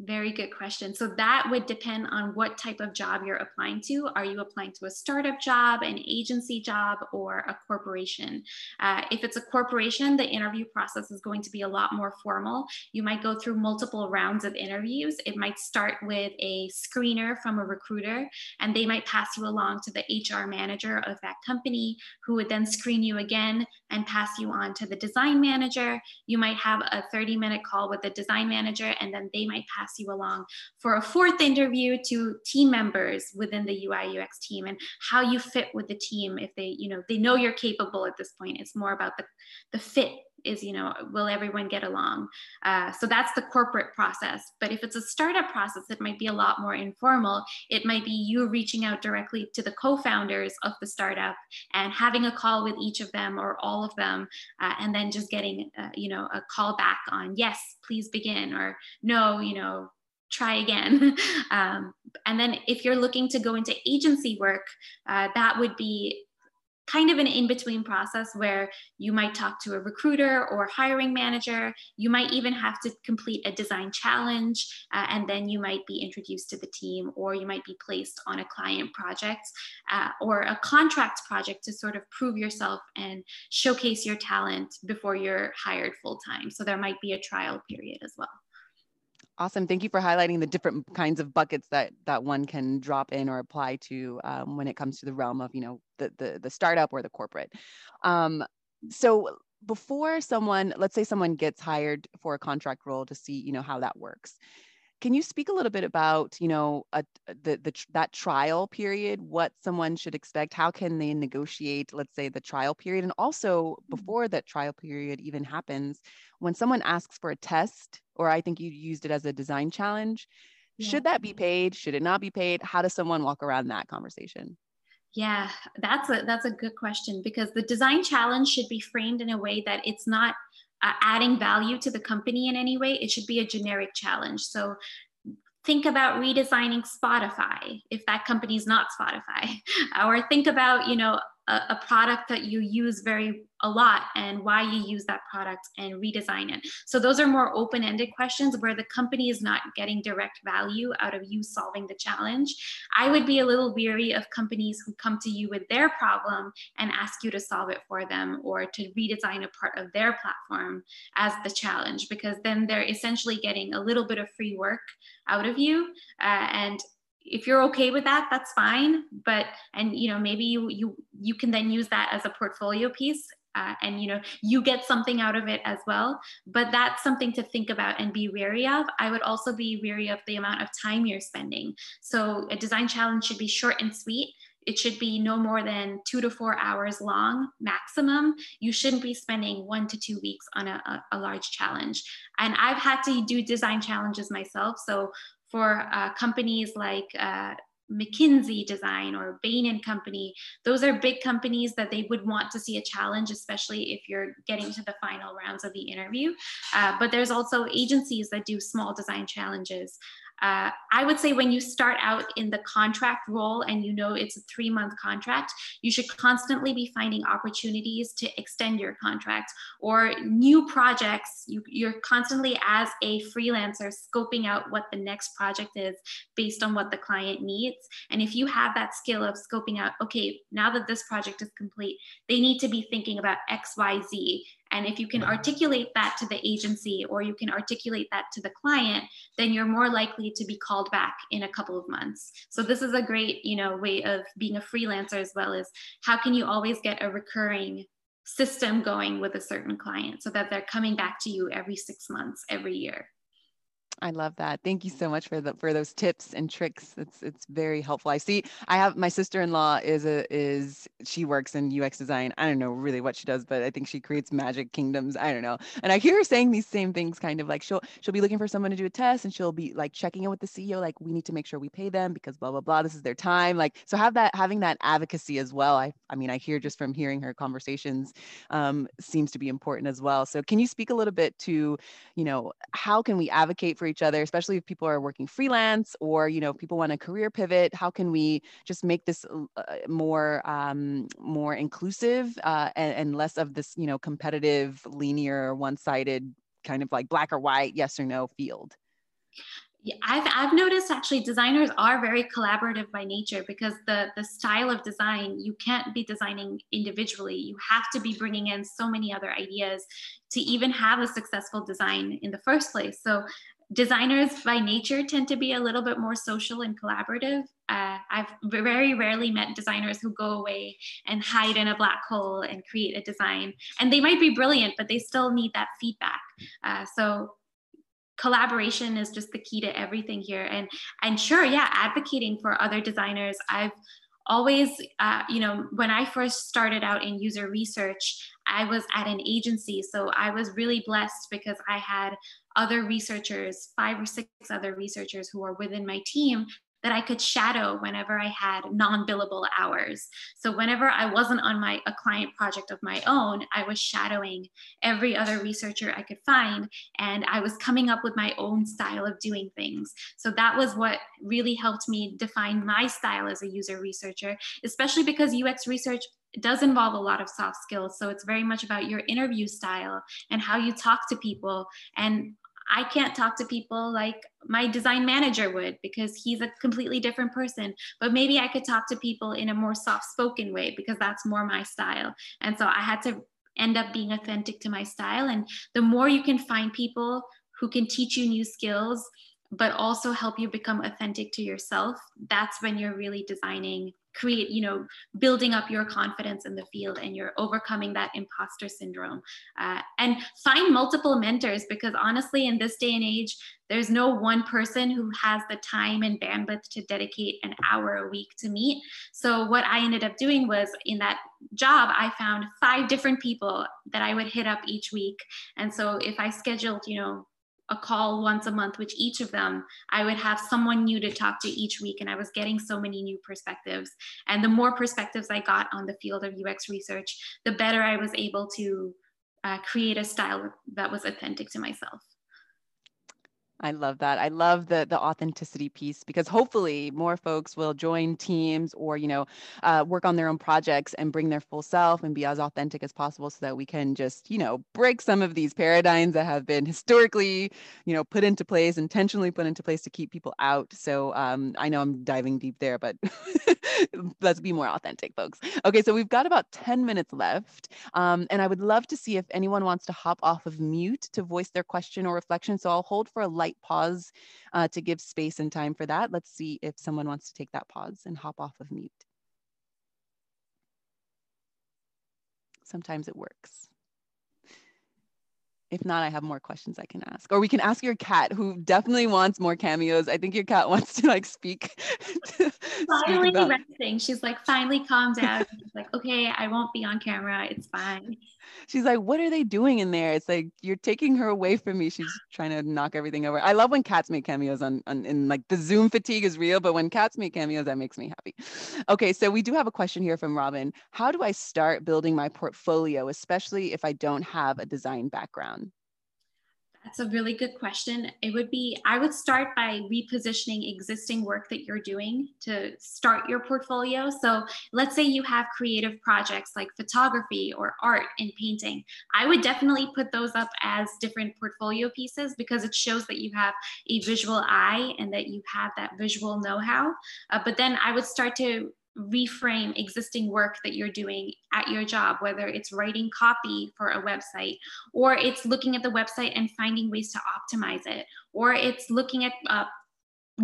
Very good question. So that would depend on what type of job you're applying to. Are you applying to a startup job, an agency job, or a corporation? Uh, if it's a corporation, the interview process is going to be a lot more formal. You might go through multiple rounds of interviews. It might start with a screener from a recruiter, and they might pass you along to the HR manager of that company, who would then screen you again and pass you on to the design manager. You might have a 30 minute call with the design manager, and then they might pass pass you along for a fourth interview to team members within the UI UX team and how you fit with the team if they, you know, they know you're capable at this point. It's more about the, the fit is you know will everyone get along uh, so that's the corporate process but if it's a startup process it might be a lot more informal it might be you reaching out directly to the co-founders of the startup and having a call with each of them or all of them uh, and then just getting uh, you know a call back on yes please begin or no you know try again. um, and then if you're looking to go into agency work, uh, that would be kind of an in-between process where you might talk to a recruiter or hiring manager. You might even have to complete a design challenge uh, and then you might be introduced to the team or you might be placed on a client project uh, or a contract project to sort of prove yourself and showcase your talent before you're hired full-time. So there might be a trial period as well Awesome. Thank you for highlighting the different kinds of buckets that that one can drop in or apply to um, when it comes to the realm of, you know, the the, the startup or the corporate. Um, so before someone, let's say someone gets hired for a contract role to see, you know, how that works. Can you speak a little bit about, you know, a, the, the that trial period, what someone should expect? How can they negotiate, let's say, the trial period, and also mm-hmm. before that trial period even happens, when someone asks for a test, or I think you used it as a design challenge, yeah. should that be paid? Should it not be paid? How does someone walk around that conversation? Yeah, that's a that's a good question because the design challenge should be framed in a way that it's not uh, adding value to the company in any way, it should be a generic challenge. So think about redesigning Spotify if that company is not Spotify, or think about, you know, a, a, product that you use very a lot and why you use that product and redesign it. So those are more open-ended questions where the company is not getting direct value out of you solving the challenge. I would be a little weary of companies who come to you with their problem and ask you to solve it for them or to redesign a part of their platform as the challenge because then they're essentially getting a little bit of free work out of you uh, and if you're okay with that that's fine but and you know maybe you you you can then use that as a portfolio piece uh, and you know you get something out of it as well but that's something to think about and be wary of i would also be wary of the amount of time you're spending so a design challenge should be short and sweet it should be no more than two to four hours long maximum. You shouldn't be spending one to two weeks on a, a, a large challenge. And I've had to do design challenges myself. So for uh, companies like uh, McKinsey Design or Bain and Company, those are big companies that they would want to see a challenge, especially if you're getting to the final rounds of the interview. Uh, but there's also agencies that do small design challenges. Uh, I would say when you start out in the contract role and you know it's a three month contract, you should constantly be finding opportunities to extend your contract or new projects. You, you're constantly, as a freelancer, scoping out what the next project is based on what the client needs. And if you have that skill of scoping out, okay, now that this project is complete, they need to be thinking about X, Y, Z and if you can articulate that to the agency or you can articulate that to the client, then you're more likely to be called back in a couple of months. So this is a great, you know, way of being a freelancer as well as how can you always get a recurring system going with a certain client so that they're coming back to you every six months, every year. I love that. Thank you so much for the for those tips and tricks. It's it's very helpful. I see I have my sister-in-law is a is she works in UX design. I don't know really what she does, but I think she creates magic kingdoms. I don't know. And I hear her saying these same things kind of like she'll she'll be looking for someone to do a test and she'll be like checking in with the CEO like we need to make sure we pay them because blah blah blah this is their time. Like so have that having that advocacy as well. I I mean I hear just from hearing her conversations um, seems to be important as well. So can you speak a little bit to, you know, how can we advocate for each other, especially if people are working freelance or, you know, if people want a career pivot, how can we just make this uh, more, um, more inclusive uh, and, and less of this, you know, competitive, linear, one-sided kind of like black or white, yes or no field? Yeah, I've, I've noticed actually designers are very collaborative by nature because the, the style of design, you can't be designing individually. You have to be bringing in so many other ideas to even have a successful design in the first place. So designers by nature tend to be a little bit more social and collaborative. Uh, I've very rarely met designers who go away and hide in a black hole and create a design. And they might be brilliant, but they still need that feedback. Uh, so collaboration is just the key to everything here. And and sure, yeah, advocating for other designers. I've always, uh, you know, when I first started out in user research, I was at an agency. So I was really blessed because I had other researchers, five or six other researchers who were within my team that I could shadow whenever I had non-billable hours. So whenever I wasn't on my a client project of my own, I was shadowing every other researcher I could find and I was coming up with my own style of doing things. So that was what really helped me define my style as a user researcher, especially because UX research does involve a lot of soft skills. So it's very much about your interview style and how you talk to people. And I can't talk to people like my design manager would because he's a completely different person. But maybe I could talk to people in a more soft spoken way because that's more my style. And so I had to end up being authentic to my style. And the more you can find people who can teach you new skills, but also help you become authentic to yourself, that's when you're really designing create you know building up your confidence in the field and you're overcoming that imposter syndrome. Uh, and find multiple mentors because honestly in this day and age there's no one person who has the time and bandwidth to dedicate an hour a week to meet. So what i ended up doing was in that job i found five different people that i would hit up each week. And so if i scheduled you know a call once a month with each of them i would have someone new to talk to each week and i was getting so many new perspectives. And the more perspectives i got on the field of ux research the better i was able to uh, create a style that was authentic to myself I love that. I love the the authenticity piece because hopefully more folks will join teams or you know uh, work on their own projects and bring their full self and be as authentic as possible so that we can just you know break some of these paradigms that have been historically you know put into place intentionally put into place to keep people out. So um, I know I'm diving deep there, but let's be more authentic, folks. Okay, so we've got about 10 minutes left, um, and I would love to see if anyone wants to hop off of mute to voice their question or reflection. So I'll hold for a light pause uh, to give space and time for that. Let's see if someone wants to take that pause and hop off of mute. Sometimes it works. If not, I have more questions I can ask. Or we can ask your cat who definitely wants more cameos. I think your cat wants to like speak. to finally speak about... resting. She's like finally calm down. She's like, okay, I won't be on camera. It's fine she's like, what are they doing in there? It's like you're taking her away from me. She's trying to knock everything over. I love when cats make cameos on, on in like the Zoom fatigue is real, but when cats make cameos, that makes me happy. Okay, so we do have a question here from Robin. How do I start building my portfolio, especially if I don't have a design background? That's a really good question. It would be, I would start by repositioning existing work that you're doing to start your portfolio. So let's say you have creative projects like photography or art and painting. I would definitely put those up as different portfolio pieces because it shows that you have a visual eye and that you have that visual know how. Uh, but then I would start to reframe existing work that you're doing at your job, whether it's writing copy for a website, or it's looking at the website and finding ways to optimize it, or it's looking at uh,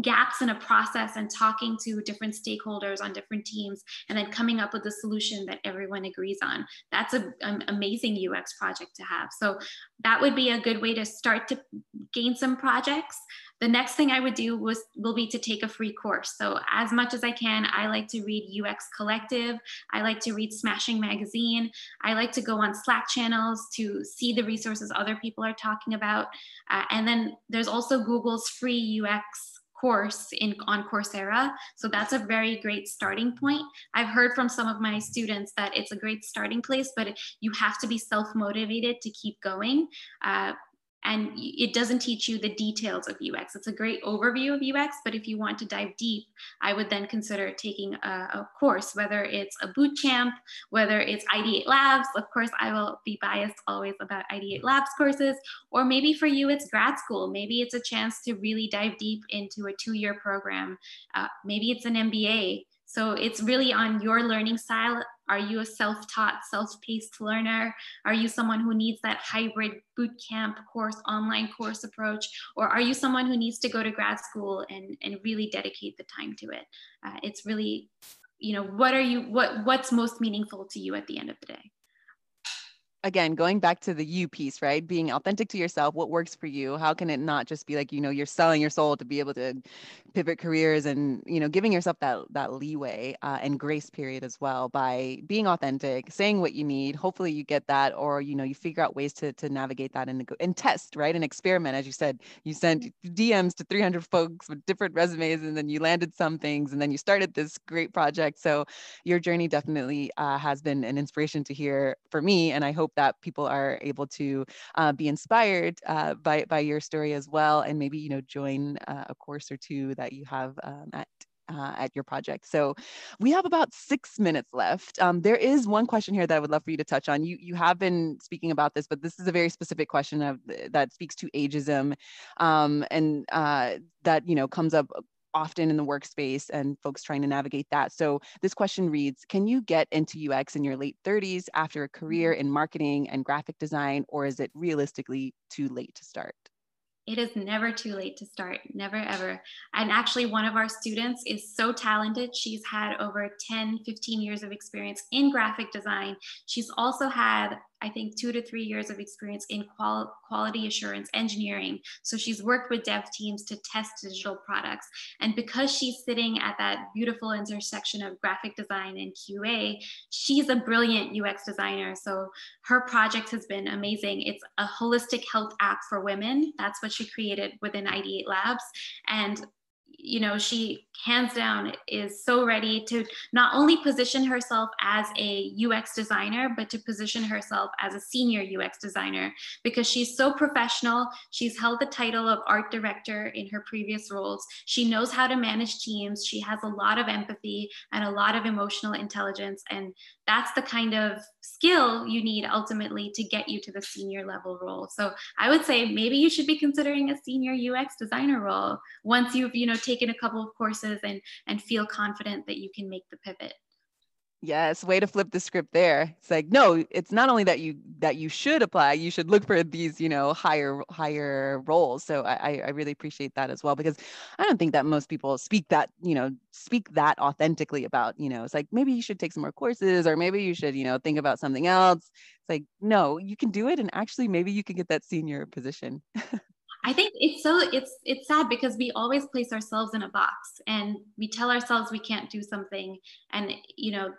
gaps in a process and talking to different stakeholders on different teams and then coming up with a solution that everyone agrees on that's a, an amazing ux project to have so that would be a good way to start to gain some projects the next thing I would do was will be to take a free course. So as much as I can, I like to read UX Collective. I like to read Smashing Magazine. I like to go on Slack channels to see the resources other people are talking about. Uh, and then there's also Google's free UX course in on Coursera. So that's a very great starting point. I've heard from some of my students that it's a great starting place, but you have to be self-motivated to keep going. Uh, and it doesn't teach you the details of UX. It's a great overview of UX, but if you want to dive deep, I would then consider taking a, a course, whether it's a boot camp, whether it's Ideate Labs. Of course, I will be biased always about Ideate Labs courses, or maybe for you, it's grad school. Maybe it's a chance to really dive deep into a two year program. Uh, maybe it's an MBA. So it's really on your learning style. Are you a self-taught, self-paced learner? Are you someone who needs that hybrid bootcamp course, online course approach? Or are you someone who needs to go to grad school and, and really dedicate the time to it? Uh, it's really, you know, what are you, what, what's most meaningful to you at the end of the day? Again going back to the you piece right? Being authentic to yourself what works for you? How can it not just be like you know you're selling your soul to be able to pivot careers and you know giving yourself that that leeway uh, and grace period as well by being authentic saying what you need. Hopefully you get that or you know you figure out ways to to navigate that and, and test right? And experiment. As you said you sent dms to 300 folks with different resumes and then you landed some things and then you started this great project. So your journey definitely uh, has been an inspiration to hear for me and i hope hope that people are able to uh, be inspired uh, by, by your story as well, and maybe, you know, join uh, a course or two that you have um, at uh, at your project. So we have about six minutes left. Um, there is one question here that I would love for you to touch on. You you have been speaking about this, but this is a very specific question of that speaks to ageism, um, and uh, that you know comes up often in the workspace and folks trying to navigate that. So this question reads, can you get into UX in your late 30s after a career mm-hmm. in marketing and graphic design, or is it realistically too late to start? It is never too late to start, never ever. And actually, one of our students is so talented. She's had over 10, 15 years of experience in graphic design. She's also had I think, two to three years of experience in qual- quality assurance engineering. So she's worked with dev teams to test digital products. And because she's sitting at that beautiful intersection of graphic design and QA, she's a brilliant UX designer. So her project has been amazing. It's a holistic health app for women. That's what she created within Ideate Labs. And you know, she hands down is so ready to not only position herself as a UX designer, but to position herself as a senior UX designer because she's so professional. She's held the title of art director in her previous roles. She knows how to manage teams. She has a lot of empathy and a lot of emotional intelligence. And that's the kind of skill you need ultimately to get you to the senior level role. So I would say maybe you should be considering a senior UX designer role once you've, you know, taken a couple of courses and and feel confident that you can make the pivot. Yes, way to flip the script there. It's like no, it's not only that you that you should apply, you should look for these, you know, higher higher roles. So I I really appreciate that as well because I don't think that most people speak that, you know, speak that authentically about, you know, it's like maybe you should take some more courses or maybe you should, you know, think about something else. It's like no, you can do it and actually maybe you can get that senior position. I think it's so it's it's sad because we always place ourselves in a box and we tell ourselves we can't do something and you know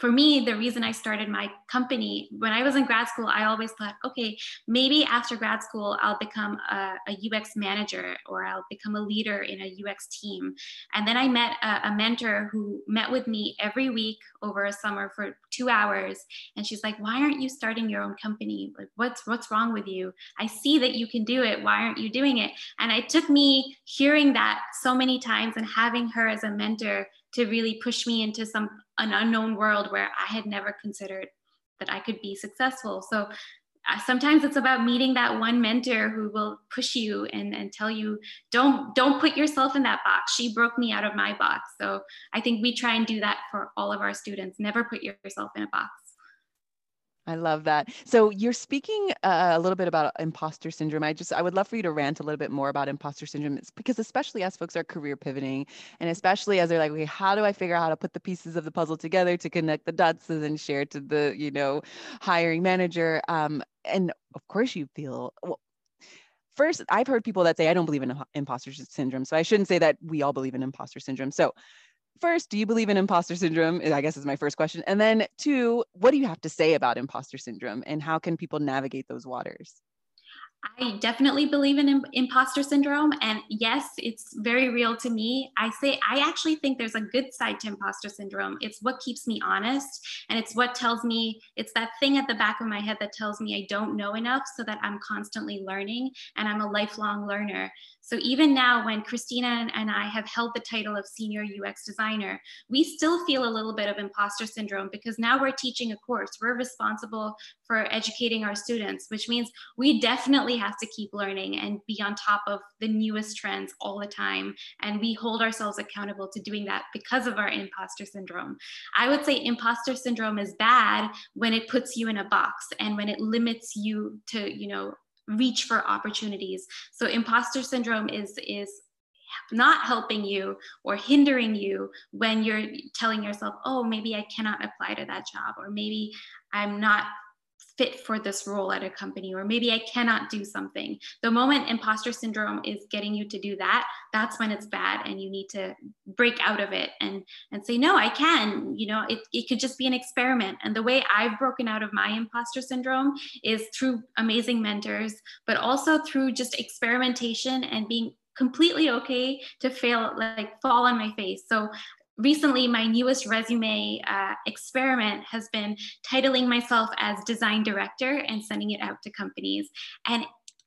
for me, the reason I started my company, when I was in grad school, I always thought, okay, maybe after grad school, I'll become a, a UX manager or I'll become a leader in a UX team. And then I met a, a, mentor who met with me every week over a summer for two hours. And she's like, why aren't you starting your own company? Like, what's, what's wrong with you? I see that you can do it. Why aren't you doing it? And it took me hearing that so many times and having her as a mentor to really push me into some an unknown world where I had never considered that I could be successful. So uh, sometimes it's about meeting that one mentor who will push you and, and tell you don't don't put yourself in that box. She broke me out of my box. So i think we try and do that for all of our students. Never put yourself in a box I love that. So you're speaking uh, a little bit about imposter syndrome. I just I would love for you to rant a little bit more about imposter syndrome. It's because especially as folks are career pivoting, and especially as they're like, okay, how do I figure out how to put the pieces of the puzzle together to connect the dots and then share to the you know hiring manager. Um, and of course you feel well, first i've heard people that say i don't believe in imposter syndrome so i shouldn't say that we all believe in imposter syndrome so first, do you believe in imposter syndrome? I guess is my first question. And then two, what do you have to say about imposter syndrome and how can people navigate those waters? I definitely believe in imposter syndrome. And yes, it's very real to me. I say, I actually think there's a good side to imposter syndrome. It's what keeps me honest. And it's what tells me, it's that thing at the back of my head that tells me I don't know enough so that I'm constantly learning and I'm a lifelong learner. So even now, when Khrystyna and I have held the title of senior UX designer, we still feel a little bit of imposter syndrome because now we're teaching a course. We're responsible for educating our students, which means we definitely have to keep learning and be on top of the newest trends all the time. And we hold ourselves accountable to doing that because of our imposter syndrome. I would say imposter syndrome is bad when it puts you in a box and when it limits you to, you know, reach for opportunities. So imposter syndrome is is not helping you or hindering you when you're telling yourself, oh, maybe I cannot apply to that job, or maybe I'm not fit for this role at a company, or maybe I cannot do something. The moment imposter syndrome is getting you to do that, that's when it's bad and you need to break out of it and, and say, no, I can. You know, it, it could just be an experiment. And the way I've broken out of my imposter syndrome is through amazing mentors, but also through just experimentation and being completely okay to fail like fall on my face so recently my newest resume uh, experiment has been titling myself as design director and sending it out to companies. And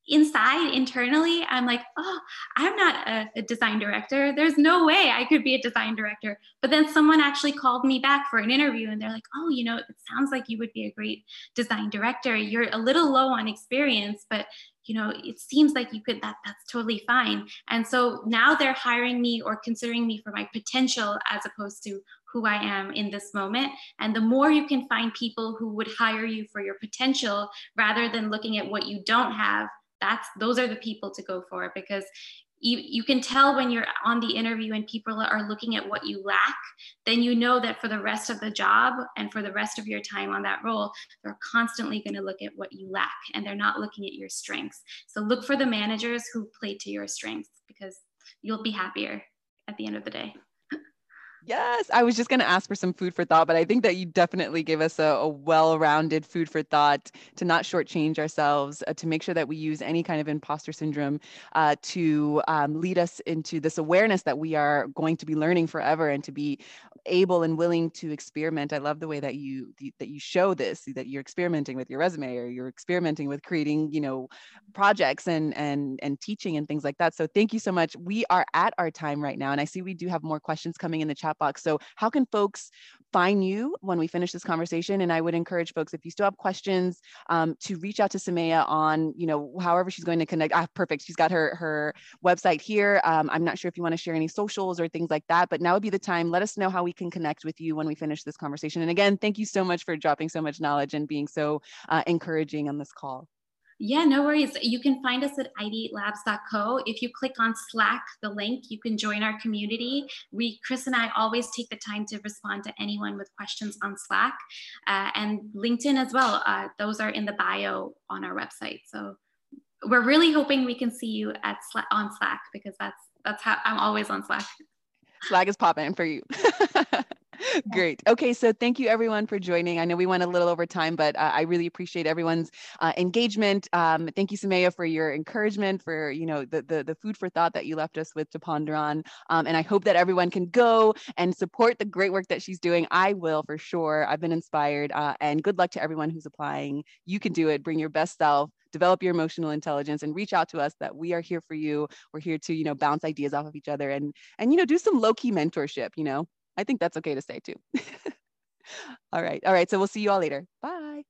inside internally i'm like oh i'm not a, a, design director. There's no way i could be a design director. But then someone actually called me back for an interview and they're like oh you know it sounds like you would be a great design director. You're a little low on experience but you know it seems like you could that that's totally fine. And so now they're hiring me or considering me for my potential as opposed to who i am in this moment. And the more you can find people who would hire you for your potential rather than looking at what you don't have that's those are the people to go for because you, you can tell when you're on the interview and people are looking at what you lack, then you know that for the rest of the job and for the rest of your time on that role, they're constantly going to look at what you lack and they're not looking at your strengths. So look for the managers who play to your strengths because you'll be happier at the end of the day. Yes, I was just going to ask for some food for thought, but I think that you definitely gave us a, a well-rounded food for thought to not shortchange ourselves, uh, to make sure that we use any kind of imposter syndrome uh, to um, lead us into this awareness that we are going to be learning forever and to be able and willing to experiment. I love the way that you that you show this, that you're experimenting with your resume or you're experimenting with creating, you know, projects and and and teaching and things like that. So thank you so much. We are at our time right now, and I see we do have more questions coming in the chat box. So how can folks find you when we finish this conversation? And I would encourage folks if you still have questions um, to reach out to Samaya on, you know, however she's going to connect. Ah, perfect. She's got her her website here. Um, I'm not sure if you want to share any socials or things like that, but now would be the time. Let us know how we can connect with you when we finish this conversation. And again, thank you so much for dropping so much knowledge and being so uh, encouraging on this call. Yeah, no worries. You can find us at id8labs.co. If you click on Slack, the link, you can join our community. We, Khrys and I, always take the time to respond to anyone with questions on Slack uh, and LinkedIn as well. Uh, those are in the bio on our website. So we're really hoping we can see you at on Slack because that's that's how I'm always on Slack. Slack is popping for you. Great. Okay, so thank you everyone for joining. I know we went a little over time, but uh, I really appreciate everyone's uh, engagement. Um, thank you, Samaya, for your encouragement, for you know the, the, the food for thought that you left us with to ponder on. Um, and I hope that everyone can go and support the great work that she's doing. I will for sure. I've been inspired. Uh, and good luck to everyone who's applying. You can do it. Bring your best self develop your emotional intelligence and reach out to us that we are here for you we're here to you know bounce ideas off of each other and and you know do some low-key mentorship you know I think that's okay to say too. all right. All right. So we'll see you all later. Bye.